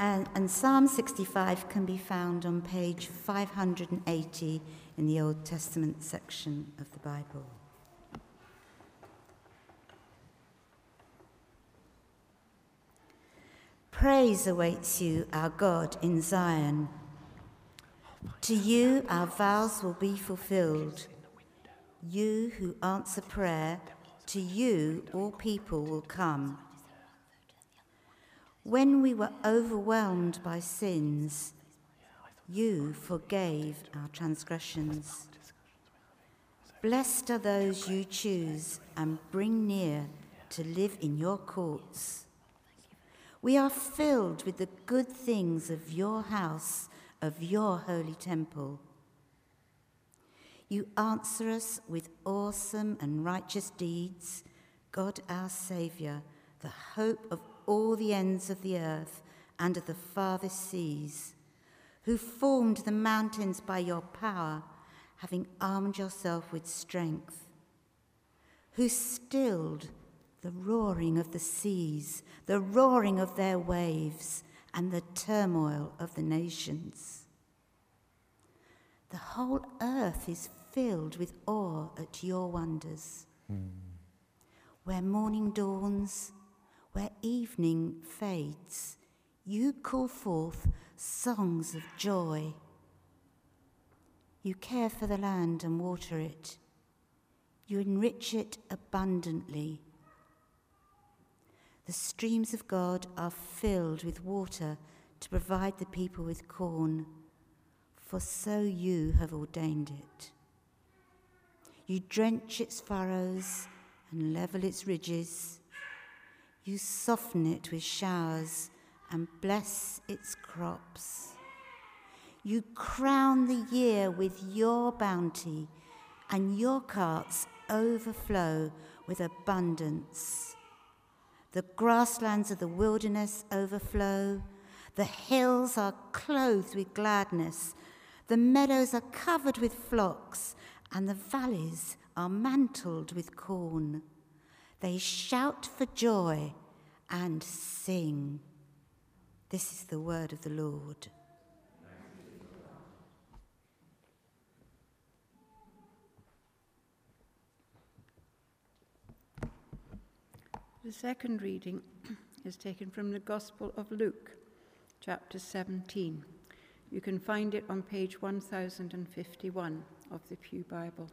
And, and Psalm 65 can be found on page 580 in the Old Testament section of the Bible. Praise awaits you, our God, in Zion. To you, our vows will be fulfilled. You who answer prayer, to you all people will come. When we were overwhelmed by sins, you forgave our transgressions. Blessed are those you choose and bring near to live in your courts. We are filled with the good things of your house, of your holy temple. You answer us with awesome and righteous deeds, God our Saviour, the hope of all the ends of the earth and of the farthest seas, who formed the mountains by your power, having armed yourself with strength, who stilled the roaring of the seas, the roaring of their waves, and the turmoil of the nations. The whole earth is filled with awe at your wonders. Mm. Where morning dawns, where evening fades, you call forth songs of joy. You care for the land and water it. You enrich it abundantly. The streams of God are filled with water to provide the people with corn, for so you have ordained it. You drench its furrows and level its ridges. You soften it with showers and bless its crops. You crown the year with your bounty, and your carts overflow with abundance. The grasslands of the wilderness overflow. The hills are clothed with gladness. The meadows are covered with flocks, and the valleys are mantled with corn. They shout for joy and sing. This is the word of the Lord. The second reading is taken from the Gospel of Luke, chapter 17. You can find it on page 1051 of the Pew Bible.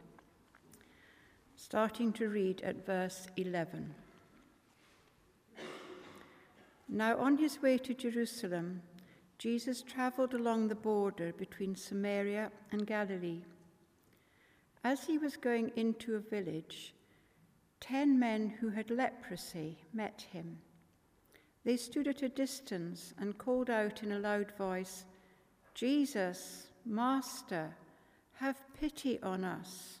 Starting to read at verse 11. Now, on his way to Jerusalem, Jesus traveled along the border between Samaria and Galilee. As he was going into a village, ten men who had leprosy met him. They stood at a distance and called out in a loud voice, Jesus, Master, have pity on us.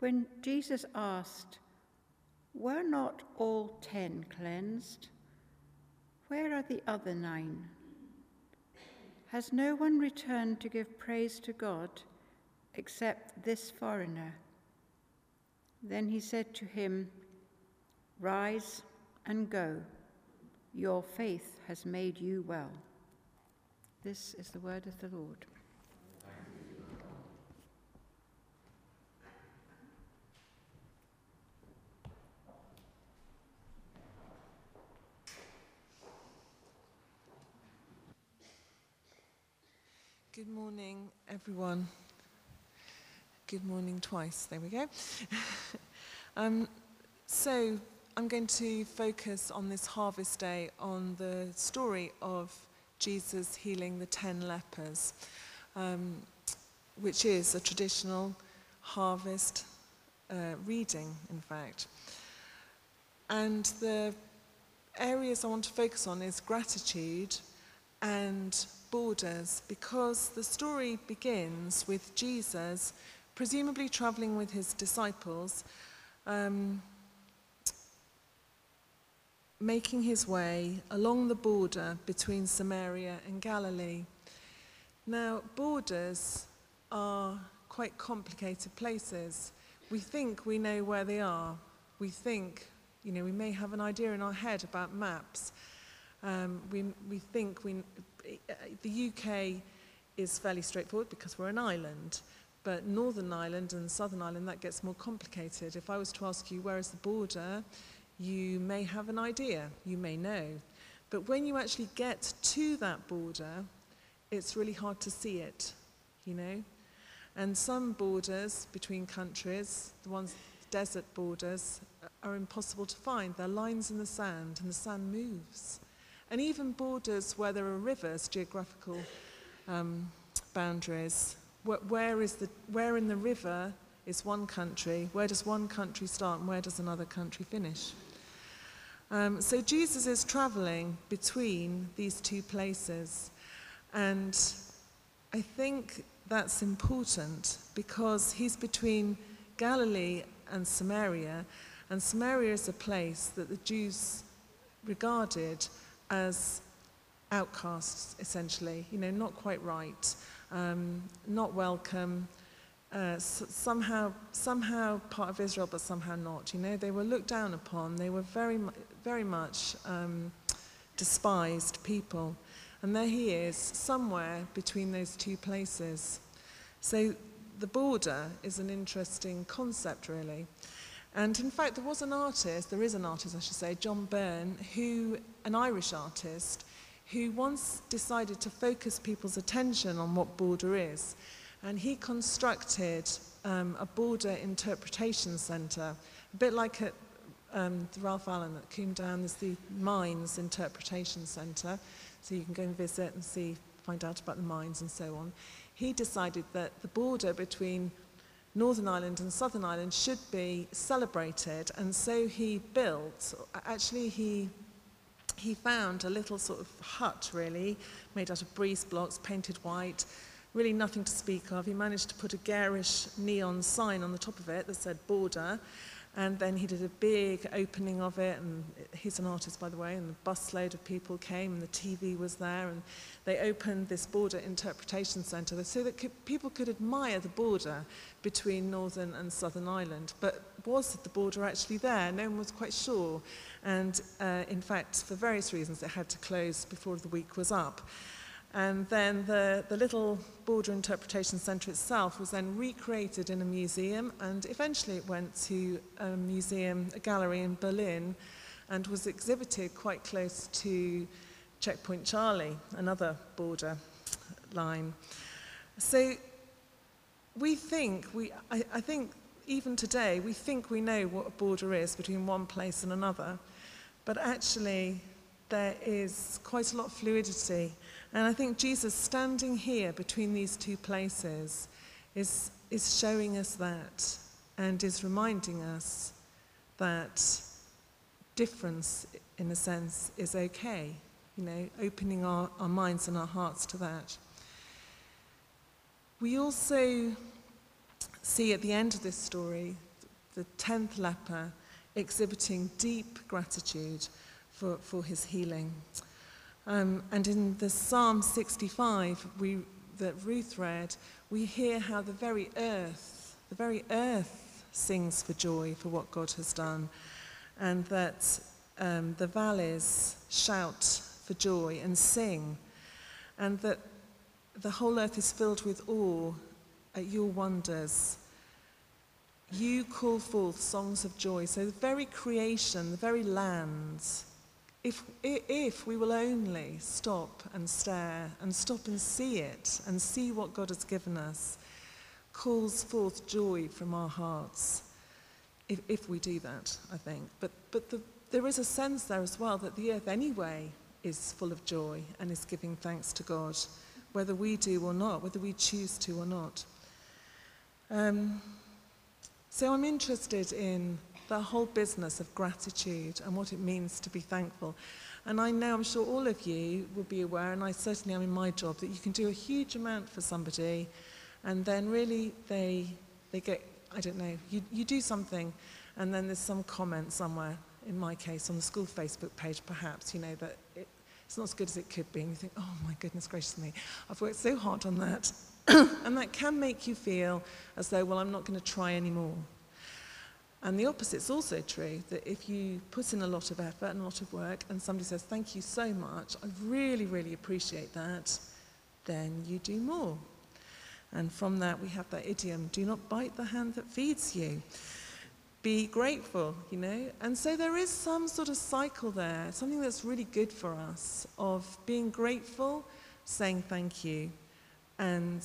When Jesus asked, Were not all ten cleansed? Where are the other nine? Has no one returned to give praise to God except this foreigner? Then he said to him, Rise and go. Your faith has made you well. This is the word of the Lord. Good morning, everyone. Good morning twice. There we go. um, so, I'm going to focus on this harvest day on the story of Jesus healing the ten lepers, um, which is a traditional harvest uh, reading, in fact. And the areas I want to focus on is gratitude and borders because the story begins with Jesus presumably traveling with his disciples, um, making his way along the border between Samaria and Galilee. Now, borders are quite complicated places. We think we know where they are. We think, you know, we may have an idea in our head about maps. Um, we, we think we, the UK is fairly straightforward because we're an island. But Northern Ireland and Southern Ireland, that gets more complicated. If I was to ask you, where is the border? You may have an idea, you may know. But when you actually get to that border, it's really hard to see it, you know? And some borders between countries, the ones, desert borders, are impossible to find. They're lines in the sand, and the sand moves. And even borders where there are rivers, geographical um, boundaries, where, where, is the, where in the river is one country, where does one country start, and where does another country finish? Um, so Jesus is traveling between these two places. And I think that's important because he's between Galilee and Samaria. And Samaria is a place that the Jews regarded as outcasts, essentially, you know, not quite right, um, not welcome, uh, somehow, somehow part of Israel, but somehow not. You know, they were looked down upon. They were very, very much um, despised people. And there he is, somewhere between those two places. So the border is an interesting concept, really. And in fact, there was an artist, there is an artist, I should say, John Byrne, who, an Irish artist, who once decided to focus people's attention on what border is. And he constructed um, a border interpretation centre, a bit like at um, Ralph Allen at Combe Down, there's the Mines Interpretation Centre, so you can go and visit and see, find out about the mines and so on. He decided that the border between Northern Ireland and Southern Ireland should be celebrated, and so he built, actually he he found a little sort of hut, really, made out of breeze blocks, painted white, really nothing to speak of. He managed to put a garish neon sign on the top of it that said border, And then he did a big opening of it. And he's an artist, by the way. And a busload of people came, and the TV was there. And they opened this border interpretation centre so that people could admire the border between Northern and Southern Ireland. But was the border actually there? No one was quite sure. And uh, in fact, for various reasons, it had to close before the week was up. And then the, the little border interpretation centre itself was then recreated in a museum, and eventually it went to a museum, a gallery in Berlin, and was exhibited quite close to Checkpoint Charlie, another border line. So we think, we, I, I think even today, we think we know what a border is between one place and another, but actually there is quite a lot of fluidity and I think Jesus standing here between these two places is, is showing us that and is reminding us that difference, in a sense, is okay. You know, opening our, our minds and our hearts to that. We also see at the end of this story the tenth leper exhibiting deep gratitude for, for his healing. Um, and in the Psalm 65 we, that Ruth read, we hear how the very earth, the very earth sings for joy for what God has done, and that um, the valleys shout for joy and sing, and that the whole earth is filled with awe at your wonders. You call forth songs of joy. So the very creation, the very lands, if, if we will only stop and stare and stop and see it and see what God has given us, calls forth joy from our hearts. If, if we do that, I think. But, but the, there is a sense there as well that the earth, anyway, is full of joy and is giving thanks to God, whether we do or not, whether we choose to or not. Um, so I'm interested in the whole business of gratitude and what it means to be thankful. And I know, I'm sure all of you will be aware, and I certainly am in my job, that you can do a huge amount for somebody, and then really they, they get, I don't know, you, you do something, and then there's some comment somewhere, in my case, on the school Facebook page, perhaps, you know, that it, it's not as good as it could be, and you think, oh my goodness gracious me, I've worked so hard on that. and that can make you feel as though, well, I'm not going to try anymore. And the opposite's also true, that if you put in a lot of effort and a lot of work and somebody says, thank you so much, I really, really appreciate that, then you do more. And from that we have that idiom, do not bite the hand that feeds you. Be grateful, you know. And so there is some sort of cycle there, something that's really good for us of being grateful, saying thank you, and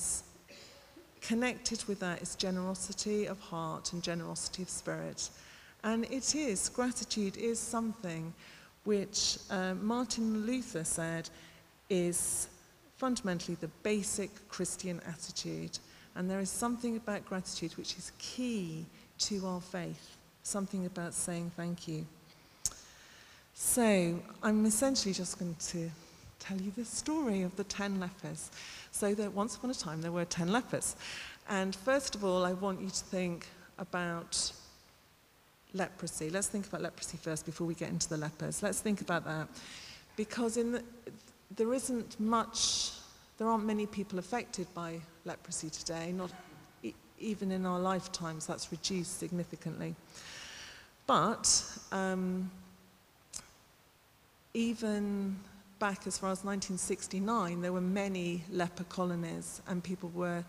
connected with that is generosity of heart and generosity of spirit. And it is, gratitude is something which uh, Martin Luther said is fundamentally the basic Christian attitude. And there is something about gratitude which is key to our faith, something about saying thank you. So I'm essentially just going to tell you the story of the ten lepers. So that once upon a time there were ten lepers. And first of all, I want you to think about leprosy. Let's think about leprosy first before we get into the lepers. Let's think about that. Because in the, there isn't much, there aren't many people affected by leprosy today, not even in our lifetimes, that's reduced significantly. But um, even back as far as 1969, there were many leper colonies and people were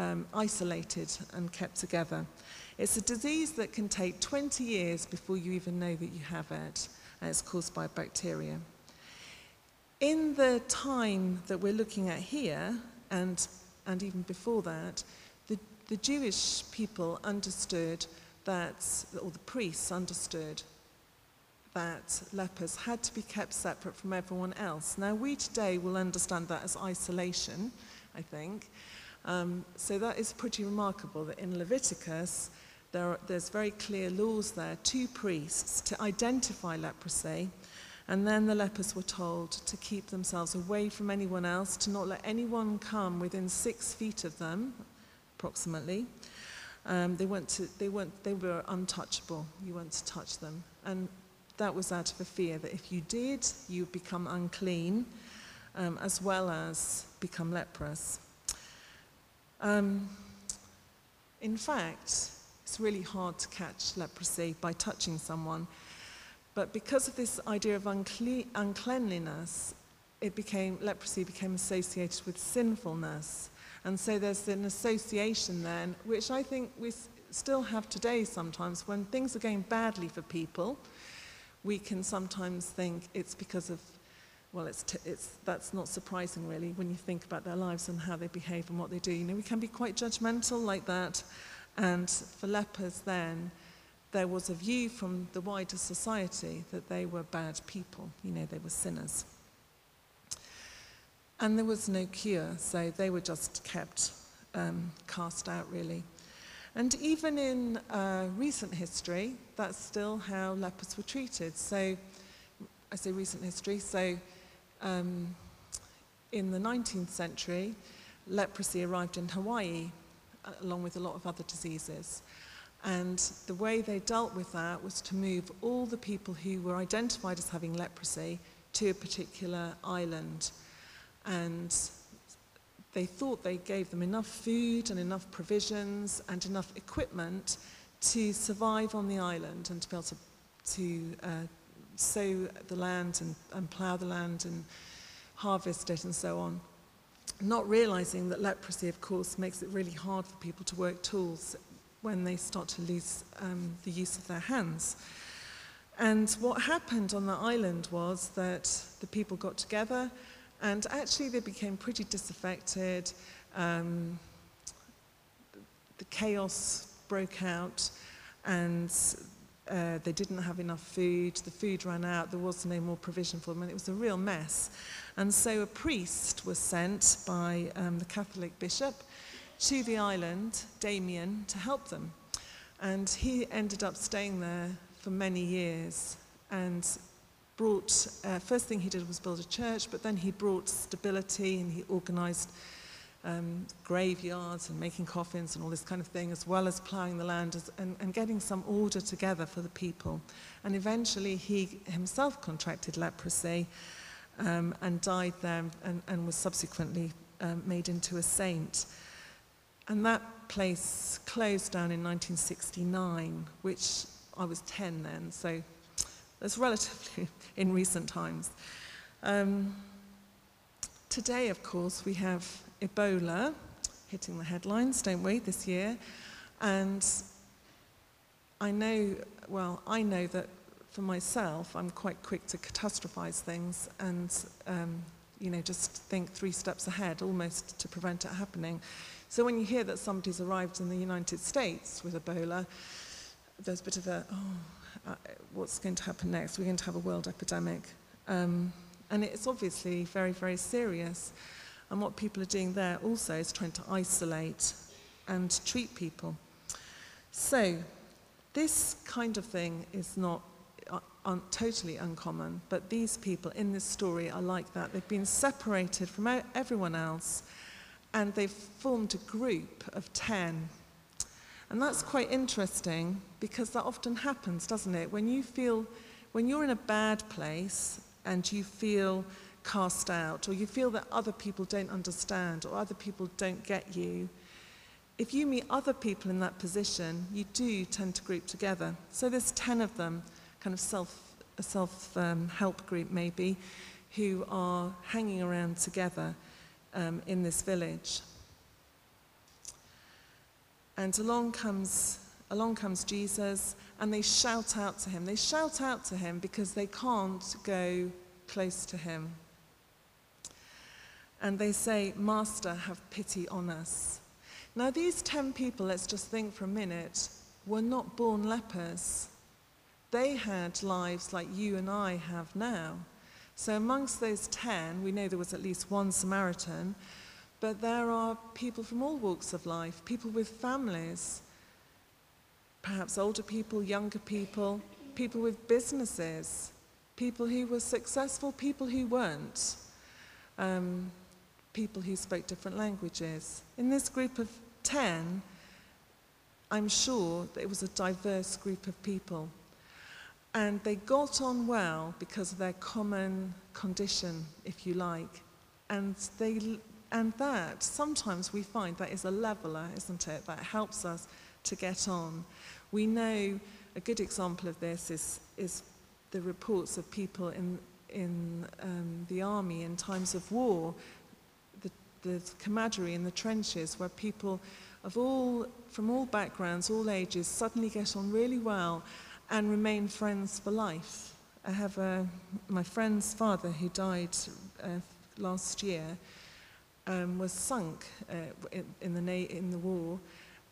um, isolated and kept together. It's a disease that can take 20 years before you even know that you have it, and it's caused by bacteria. In the time that we're looking at here, and, and even before that, the, the Jewish people understood that, or the priests understood that lepers had to be kept separate from everyone else. Now, we today will understand that as isolation, I think. Um, so that is pretty remarkable that in Leviticus, there are, there's very clear laws there to priests to identify leprosy. And then the lepers were told to keep themselves away from anyone else, to not let anyone come within six feet of them, approximately. Um, they, weren't to, they, weren't, they were untouchable. You weren't to touch them. And that was out of a fear that if you did, you would become unclean um, as well as become leprous. Um, in fact, it's really hard to catch leprosy by touching someone. But because of this idea of uncle- uncleanliness, it became, leprosy became associated with sinfulness. And so there's an association then, which I think we still have today sometimes. When things are going badly for people, we can sometimes think it's because of, well, it's, it's, that's not surprising really when you think about their lives and how they behave and what they do. You know, we can be quite judgmental like that. And for lepers then, there was a view from the wider society that they were bad people. You know, they were sinners. And there was no cure, so they were just kept um, cast out really. And even in uh, recent history, that's still how lepers were treated. So, I say recent history, so um, in the 19th century, leprosy arrived in Hawaii, uh, along with a lot of other diseases. And the way they dealt with that was to move all the people who were identified as having leprosy to a particular island. And they thought they gave them enough food and enough provisions and enough equipment to survive on the island and to be able to, to uh, sow the land and, and plough the land and harvest it and so on. Not realizing that leprosy, of course, makes it really hard for people to work tools when they start to lose um, the use of their hands. And what happened on the island was that the people got together and actually, they became pretty disaffected. Um, the chaos broke out, and uh, they didn't have enough food. The food ran out. There was no more provision for them, and it was a real mess. And so a priest was sent by um, the Catholic bishop to the island, Damien, to help them. And he ended up staying there for many years. And brought, uh, first thing he did was build a church, but then he brought stability and he organized um, graveyards and making coffins and all this kind of thing, as well as ploughing the land as, and, and getting some order together for the people. And eventually he himself contracted leprosy um, and died there and, and was subsequently um, made into a saint. And that place closed down in 1969, which I was 10 then, so that's relatively in recent times. Um, today, of course, we have Ebola hitting the headlines, don't we, this year? And I know, well, I know that for myself, I'm quite quick to catastrophize things and, um, you know, just think three steps ahead almost to prevent it happening. So when you hear that somebody's arrived in the United States with Ebola, there's a bit of a, oh, what's going to happen next? We're going to have a world epidemic. Um, and it's obviously very, very serious. And what people are doing there also is trying to isolate and treat people. So, this kind of thing is not uh, un- totally uncommon, but these people in this story are like that. They've been separated from everyone else and they've formed a group of 10. And that's quite interesting because that often happens, doesn't it? When you feel, when you're in a bad place and you feel cast out, or you feel that other people don't understand, or other people don't get you, if you meet other people in that position, you do tend to group together. So there's 10 of them, kind of self, a self-help um, group maybe, who are hanging around together um, in this village. And along comes, along comes Jesus, and they shout out to him. They shout out to him because they can't go close to him. And they say, Master, have pity on us. Now, these 10 people, let's just think for a minute, were not born lepers. They had lives like you and I have now. So, amongst those 10, we know there was at least one Samaritan, but there are people from all walks of life, people with families, perhaps older people, younger people, people with businesses, people who were successful, people who weren't, um, people who spoke different languages. In this group of 10, I'm sure that it was a diverse group of people. And they got on well because of their common condition, if you like. And, they, and that, sometimes we find that is a leveler, isn't it? That helps us to get on. We know a good example of this is, is the reports of people in, in um, the army in times of war, the, the camaraderie in the trenches, where people of all, from all backgrounds, all ages, suddenly get on really well and remain friends for life. I have a, my friend's father who died uh, last year um, was sunk uh, in, in, the in the war,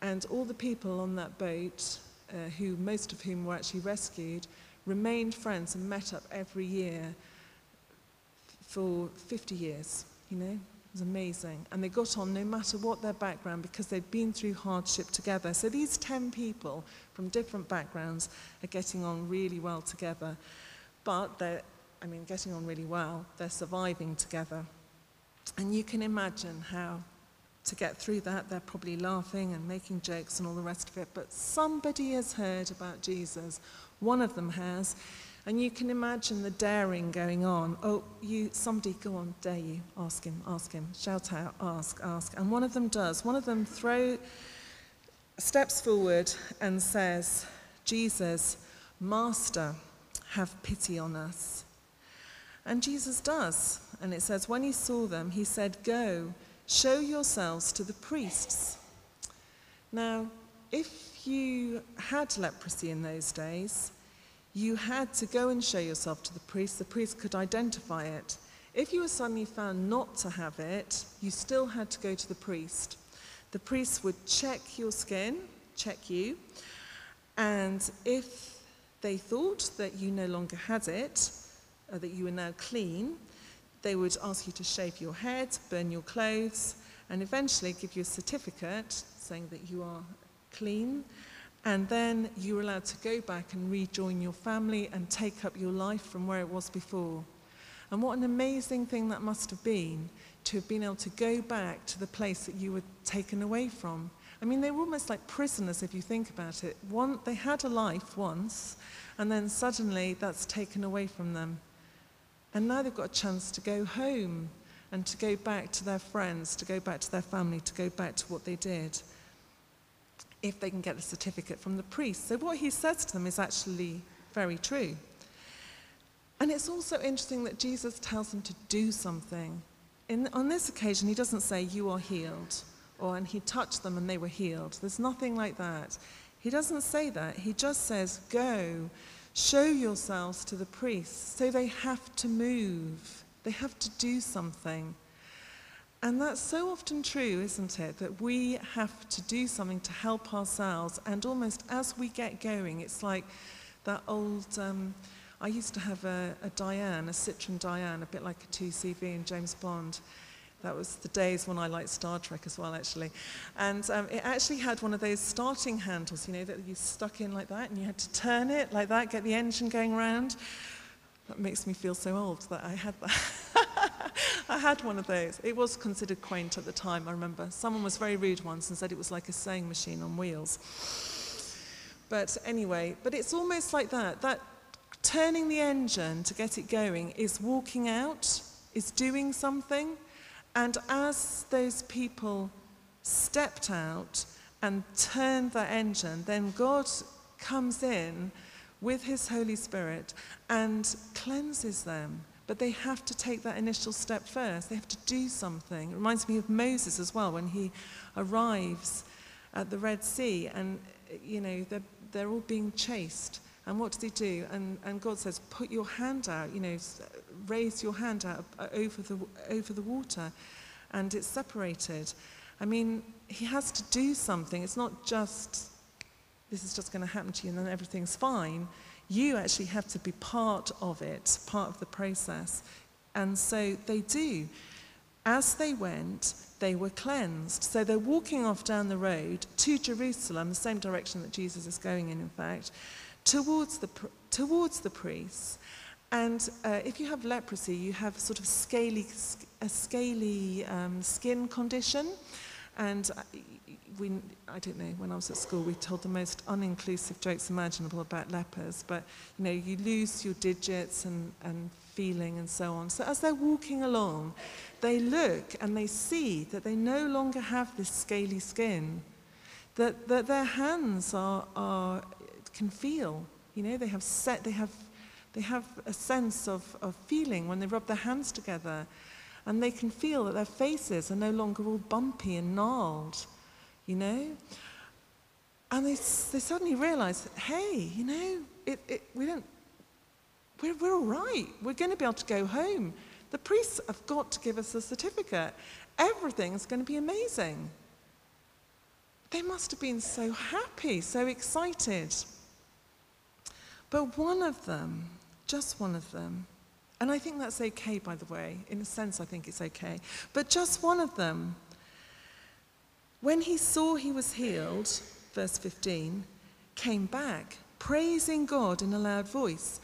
and all the people on that boat, uh, who most of whom were actually rescued, remained friends and met up every year for 50 years. You know, it was amazing. And they got on no matter what their background because they'd been through hardship together. So these 10 people from different backgrounds are getting on really well together. But they're, I mean, getting on really well, they're surviving together. And you can imagine how to get through that, they're probably laughing and making jokes and all the rest of it. But somebody has heard about Jesus. One of them has. And you can imagine the daring going on. Oh, you, somebody, go on, dare you, ask him, ask him, shout out, ask, ask. And one of them does. One of them throw, steps forward and says, Jesus, Master, have pity on us. And Jesus does. And it says, when he saw them, he said, Go, show yourselves to the priests. Now, if you had leprosy in those days, you had to go and show yourself to the priest. The priest could identify it. If you were suddenly found not to have it, you still had to go to the priest. The priest would check your skin, check you, and if they thought that you no longer had it, or that you were now clean, they would ask you to shave your head, burn your clothes, and eventually give you a certificate saying that you are clean And then you were allowed to go back and rejoin your family and take up your life from where it was before. And what an amazing thing that must have been to have been able to go back to the place that you were taken away from. I mean, they were almost like prisoners if you think about it. One, they had a life once, and then suddenly that's taken away from them. And now they've got a chance to go home and to go back to their friends, to go back to their family, to go back to what they did if they can get a certificate from the priest. So what he says to them is actually very true. And it's also interesting that Jesus tells them to do something. In, on this occasion, he doesn't say, You are healed, or and he touched them and they were healed. There's nothing like that. He doesn't say that. He just says, Go, show yourselves to the priests. So they have to move, they have to do something. And that's so often true, isn't it? That we have to do something to help ourselves. And almost as we get going, it's like that old. Um, I used to have a, a Dyane, a Citroen Dyane, a bit like a 2CV in James Bond. That was the days when I liked Star Trek as well, actually. And um, it actually had one of those starting handles, you know, that you stuck in like that, and you had to turn it like that, get the engine going round. That makes me feel so old that I had that. I had one of those. It was considered quaint at the time, I remember. Someone was very rude once and said it was like a sewing machine on wheels. But anyway, but it's almost like that. That turning the engine to get it going is walking out, is doing something. And as those people stepped out and turned that engine, then God comes in with his Holy Spirit and cleanses them. But they have to take that initial step first. They have to do something. It reminds me of Moses as well when he arrives at the Red Sea and, you know, they're, they're all being chased. And what does he do? And, and God says, put your hand out, you know, raise your hand out uh, over the, over the water. And it's separated. I mean, he has to do something. It's not just, this is just going to happen to you and then everything's fine. You actually have to be part of it, part of the process. And so they do. As they went, they were cleansed. So they're walking off down the road to Jerusalem, the same direction that Jesus is going in, in fact towards the, towards the priests. And uh, if you have leprosy, you have sort of scaly, a scaly um, skin condition. And we, I don't know, when I was at school, we told the most uninclusive jokes imaginable about lepers. But, you know, you lose your digits and, and feeling and so on. So as they're walking along, they look and they see that they no longer have this scaly skin, that, that their hands are, are can feel. You know, they have set, they have, they have a sense of, of feeling when they rub their hands together. And they can feel that their faces are no longer all bumpy and gnarled, you know? And they, they suddenly realize, hey, you know, it, it, we don't, we're, we're all right. We're going to be able to go home. The priests have got to give us a certificate. Everything's going to be amazing. They must have been so happy, so excited. But one of them, just one of them, and I think that's okay, by the way, in a sense, I think it's okay, but just one of them, when he saw he was healed, verse 15, came back, praising God in a loud voice.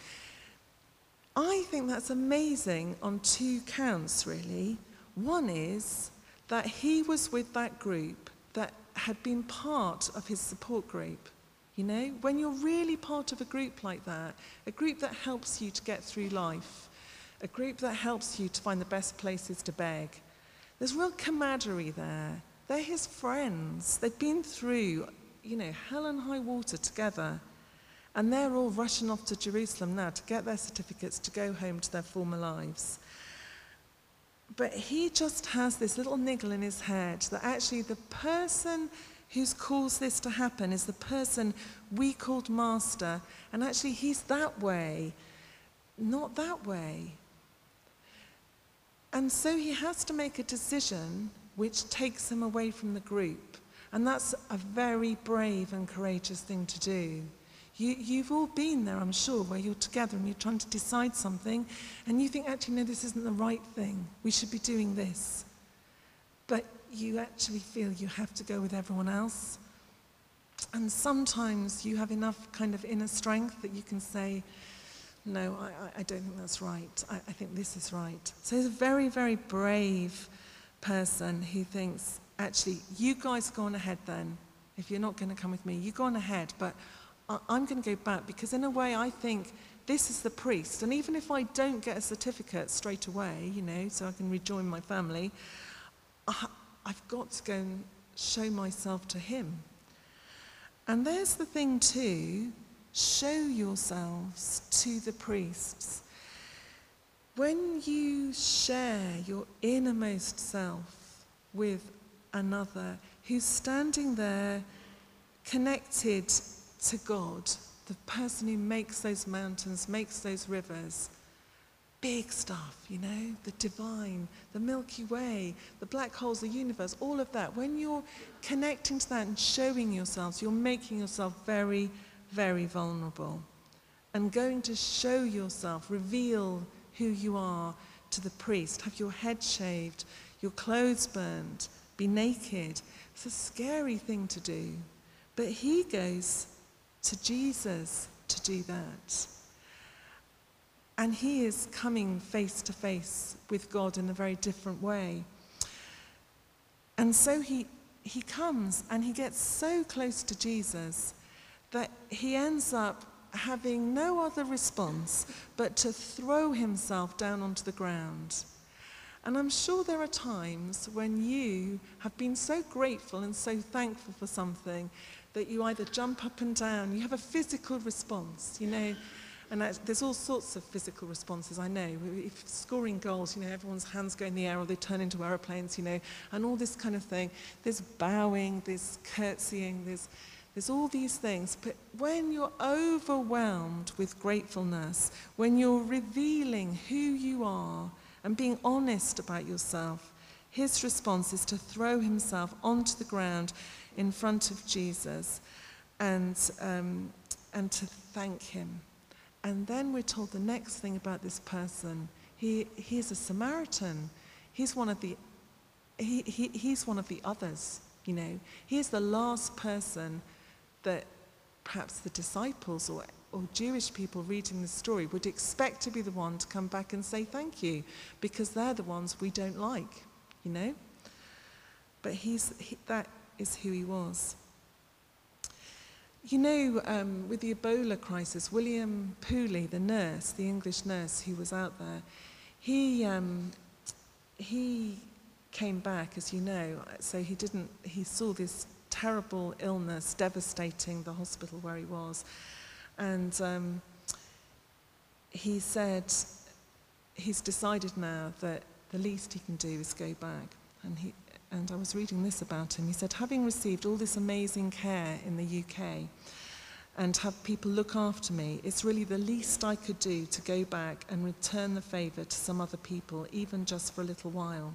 I think that's amazing on two counts, really. One is that he was with that group that had been part of his support group. You know, when you're really part of a group like that, a group that helps you to get through life, a group that helps you to find the best places to beg, there's real camaraderie there. They're his friends. They've been through, you know, hell and high water together. And they're all rushing off to Jerusalem now to get their certificates to go home to their former lives. But he just has this little niggle in his head that actually the person who's caused this to happen is the person we called master. And actually, he's that way, not that way. And so he has to make a decision which takes him away from the group. And that's a very brave and courageous thing to do. You, you've all been there, I'm sure, where you're together and you're trying to decide something, and you think, actually, no, this isn't the right thing. We should be doing this. But you actually feel you have to go with everyone else. and sometimes you have enough kind of inner strength that you can say, no, I, I don't think that's right. I, I think this is right. So he's a very, very brave person who thinks, actually, you guys go on ahead then. If you're not going to come with me, you go on ahead. But I, I'm going to go back because, in a way, I think this is the priest. And even if I don't get a certificate straight away, you know, so I can rejoin my family, I, I've got to go and show myself to him. And there's the thing, too show yourselves to the priests. When you share your innermost self with another who's standing there connected to God, the person who makes those mountains, makes those rivers, big stuff, you know, the divine, the Milky Way, the black holes, the universe, all of that. When you're connecting to that and showing yourselves, you're making yourself very very vulnerable. And going to show yourself, reveal who you are to the priest, have your head shaved, your clothes burned, be naked. It's a scary thing to do. But he goes to Jesus to do that. And he is coming face to face with God in a very different way. And so he, he comes and he gets so close to Jesus that he ends up having no other response but to throw himself down onto the ground. And I'm sure there are times when you have been so grateful and so thankful for something that you either jump up and down, you have a physical response, you know. And there's all sorts of physical responses, I know. If scoring goals, you know, everyone's hands go in the air or they turn into aeroplanes, you know, and all this kind of thing. There's bowing, there's curtsying, there's there's all these things, but when you're overwhelmed with gratefulness, when you're revealing who you are and being honest about yourself, his response is to throw himself onto the ground in front of Jesus and, um, and to thank him. And then we're told the next thing about this person. He, he's a Samaritan. He's one of the, he, he, he's one of the others, you know. He's the last person that perhaps the disciples or, or Jewish people reading the story would expect to be the one to come back and say thank you because they're the ones we don't like, you know? But he's, he, that is who he was. You know, um, with the Ebola crisis, William Pooley, the nurse, the English nurse who was out there, he, um, he came back, as you know, so he didn't, he saw this terrible illness devastating the hospital where he was. And um, he said he's decided now that the least he can do is go back. And, he, and I was reading this about him. He said, having received all this amazing care in the UK and have people look after me, it's really the least I could do to go back and return the favour to some other people, even just for a little while.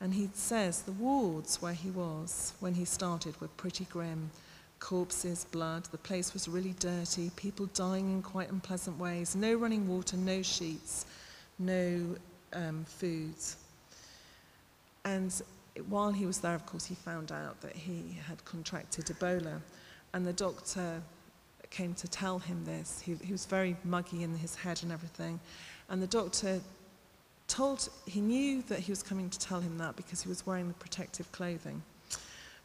And he says the wards where he was when he started were pretty grim. Corpses, blood, the place was really dirty, people dying in quite unpleasant ways, no running water, no sheets, no um, foods. And while he was there, of course, he found out that he had contracted Ebola. And the doctor came to tell him this. He, he was very muggy in his head and everything. And the doctor told, he knew that he was coming to tell him that because he was wearing the protective clothing.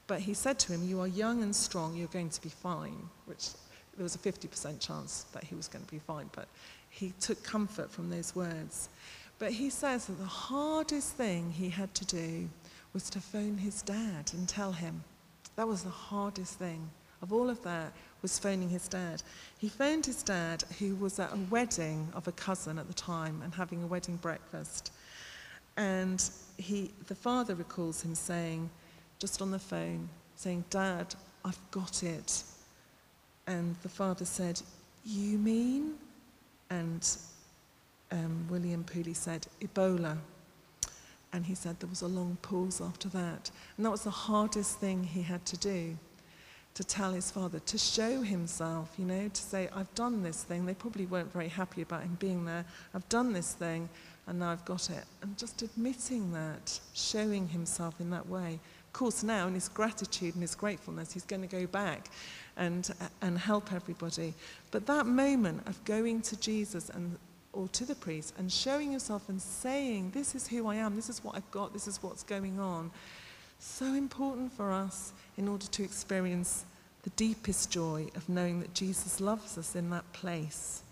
But he said to him, You are young and strong, you're going to be fine, which there was a 50% chance that he was going to be fine, but he took comfort from those words. But he says that the hardest thing he had to do was to phone his dad and tell him. That was the hardest thing. Of all of that, was phoning his dad. He phoned his dad, who was at a wedding of a cousin at the time and having a wedding breakfast. And he, the father recalls him saying, just on the phone, saying, Dad, I've got it. And the father said, You mean? And um, William Pooley said, Ebola. And he said there was a long pause after that. And that was the hardest thing he had to do to tell his father, to show himself, you know, to say, I've done this thing. They probably weren't very happy about him being there. I've done this thing, and now I've got it. And just admitting that, showing himself in that way, Of course, now in his gratitude and his gratefulness, he's going to go back and, and help everybody. But that moment of going to Jesus and or to the priest and showing yourself and saying, This is who I am, this is what I've got, this is what's going on, so important for us in order to experience the deepest joy of knowing that Jesus loves us in that place.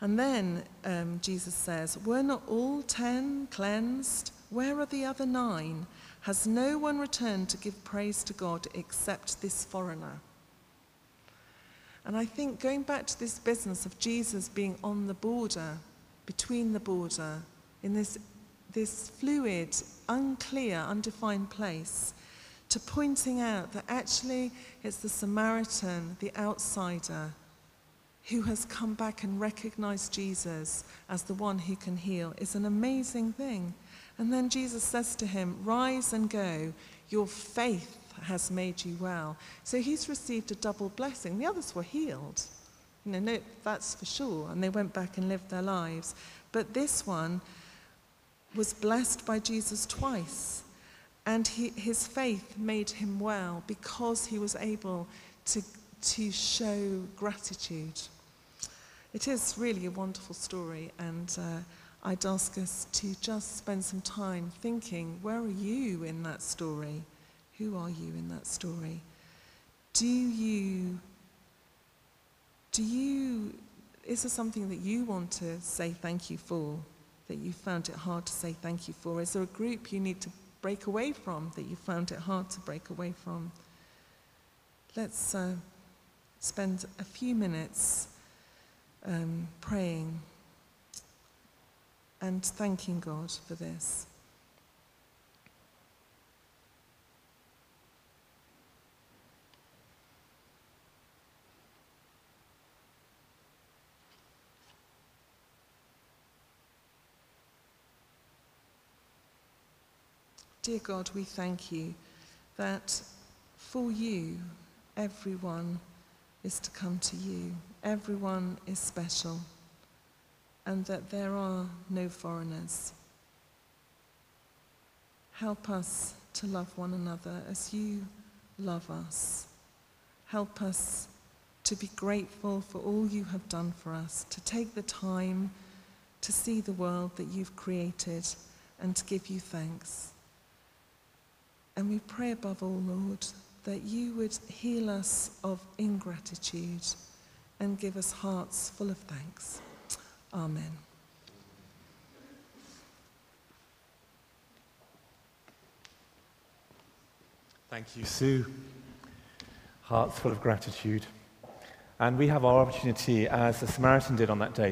And then um, Jesus says, Were not all ten cleansed? Where are the other nine? Has no one returned to give praise to God except this foreigner? And I think going back to this business of Jesus being on the border, between the border, in this, this fluid, unclear, undefined place, to pointing out that actually it's the Samaritan, the outsider, who has come back and recognized Jesus as the one who can heal is an amazing thing. And then Jesus says to him, Rise and go, your faith has made you well. So he's received a double blessing. The others were healed. You know, no, that's for sure. And they went back and lived their lives. But this one was blessed by Jesus twice. And he, his faith made him well because he was able to, to show gratitude. It is really a wonderful story, and uh, I'd ask us to just spend some time thinking where are you in that story? Who are you in that story? Do you, do you, is there something that you want to say thank you for, that you found it hard to say thank you for? Is there a group you need to break away from that you found it hard to break away from? Let's uh, spend a few minutes um, praying and thanking God for this. Dear God, we thank you that for you, everyone is to come to you. Everyone is special, and that there are no foreigners. Help us to love one another as you love us. Help us to be grateful for all you have done for us, to take the time to see the world that you've created and to give you thanks. And we pray above all, Lord, that you would heal us of ingratitude and give us hearts full of thanks. Amen. Thank you, Sue. Hearts full of gratitude. And we have our opportunity, as the Samaritan did on that day,